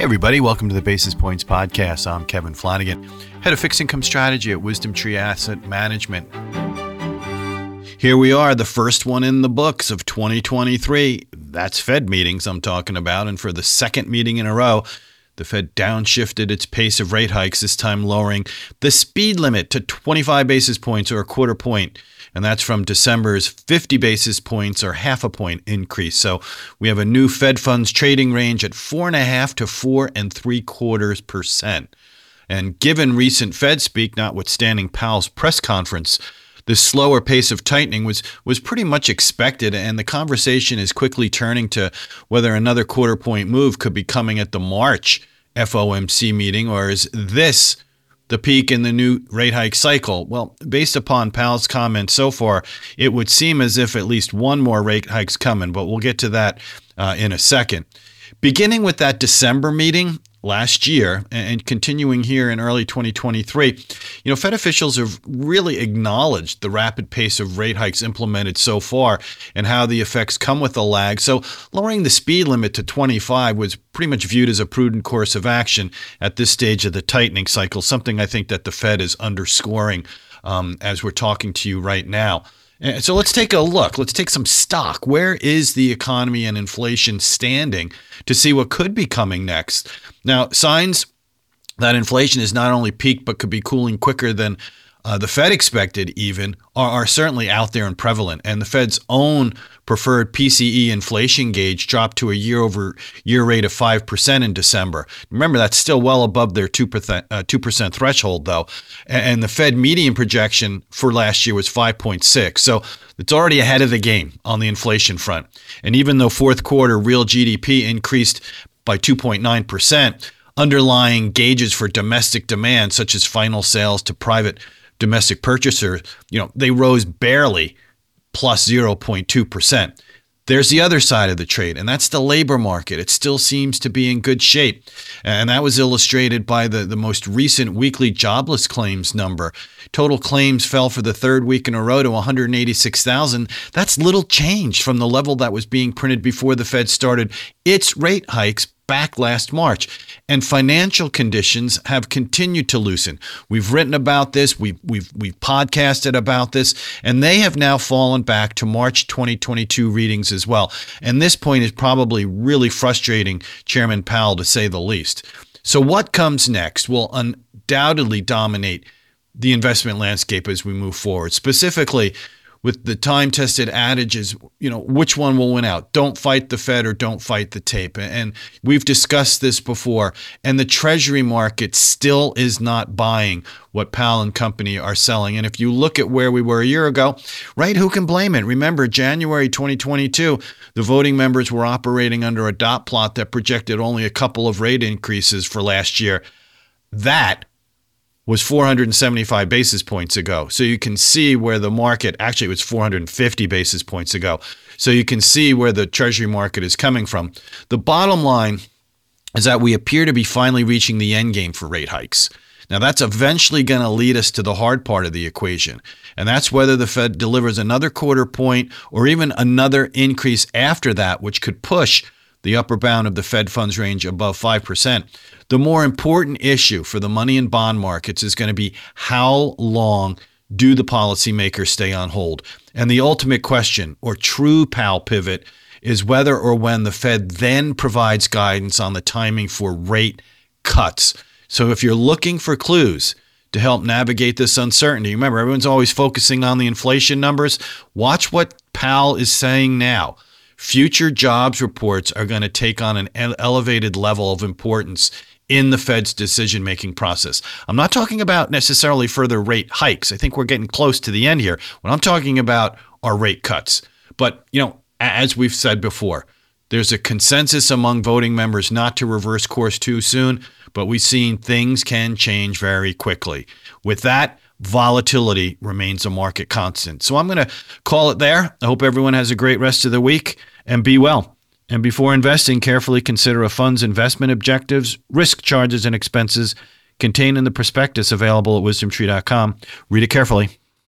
Hey, everybody, welcome to the Basis Points Podcast. I'm Kevin Flanagan, head of fixed income strategy at WisdomTree Asset Management. Here we are, the first one in the books of 2023. That's Fed meetings I'm talking about. And for the second meeting in a row, the Fed downshifted its pace of rate hikes, this time lowering the speed limit to 25 basis points or a quarter point and that's from December's 50 basis points or half a point increase. So we have a new Fed funds trading range at four and a half to four and three quarters percent. And given recent Fed speak, notwithstanding Powell's press conference, this slower pace of tightening was was pretty much expected, and the conversation is quickly turning to whether another quarter point move could be coming at the March FOMC meeting, or is this the peak in the new rate hike cycle? Well, based upon Powell's comments so far, it would seem as if at least one more rate hike's coming, but we'll get to that uh, in a second. Beginning with that December meeting, last year and continuing here in early 2023, you know, Fed officials have really acknowledged the rapid pace of rate hikes implemented so far and how the effects come with a lag. So, lowering the speed limit to 25 was pretty much viewed as a prudent course of action at this stage of the tightening cycle, something I think that the Fed is underscoring um, as we're talking to you right now. Uh, so let's take a look. Let's take some stock. Where is the economy and inflation standing to see what could be coming next? Now, signs that inflation is not only peaked but could be cooling quicker than uh, the Fed expected, even, are, are, certainly out there and prevalent. And the Fed's own preferred PCE inflation gauge dropped to a year over year rate of 5% in December. Remember, that's still well above their 2%, uh, 2% threshold, though. And, and the Fed median projection for last year was 5.6. So it's already ahead of the game on the inflation front. And even though fourth quarter real GDP increased by 2.9%, underlying gauges for domestic demand, such as final sales to private domestic purchasers, you know, they rose barely plus 0.2%. There's the other side of the trade, and that's the labor market. It still seems to be in good shape. And that was illustrated by the, the most recent weekly jobless claims number. Total claims fell for the third week in a row to 186,000. That's little change from the level that was being printed before the Fed started its rate hikes back last March, and financial conditions have continued to loosen. We've written about this, we've, we've, we've podcasted about this, and they have now fallen back to March 2022 readings as well. And this point is probably really frustrating Chairman Powell, to say the least. So, what comes next will undoubtedly dominate the investment landscape as we move forward. Specifically, with the time tested adages, you know, which one will win out? Don't fight the Fed or don't fight the tape. And we've discussed this before. And the Treasury market still is not buying what Powell and company are selling. And if you look at where we were a year ago, right, who can blame it? Remember, January 2022, the voting members were operating under a dot plot that projected only a couple of rate increases for last year. That was 475 basis points ago. So you can see where the market actually was 450 basis points ago. So you can see where the treasury market is coming from. The bottom line is that we appear to be finally reaching the end game for rate hikes. Now, that's eventually going to lead us to the hard part of the equation, and that's whether the Fed delivers another quarter point or even another increase after that, which could push the upper bound of the Fed funds range above 5%. The more important issue for the money and bond markets is going to be how long do the policymakers stay on hold? And the ultimate question, or true Powell pivot, is whether or when the Fed then provides guidance on the timing for rate cuts. So if you're looking for clues to help navigate this uncertainty, remember, everyone's always focusing on the inflation numbers. Watch what Powell is saying now. Future jobs reports are going to take on an elevated level of importance in the Fed's decision making process. I'm not talking about necessarily further rate hikes. I think we're getting close to the end here. What I'm talking about are rate cuts. But, you know, as we've said before, there's a consensus among voting members not to reverse course too soon, but we've seen things can change very quickly. With that, volatility remains a market constant. So I'm going to call it there. I hope everyone has a great rest of the week and be well. And before investing, carefully consider a fund's investment objectives, risk charges, and expenses contained in the prospectus available at wisdomtree.com. Read it carefully.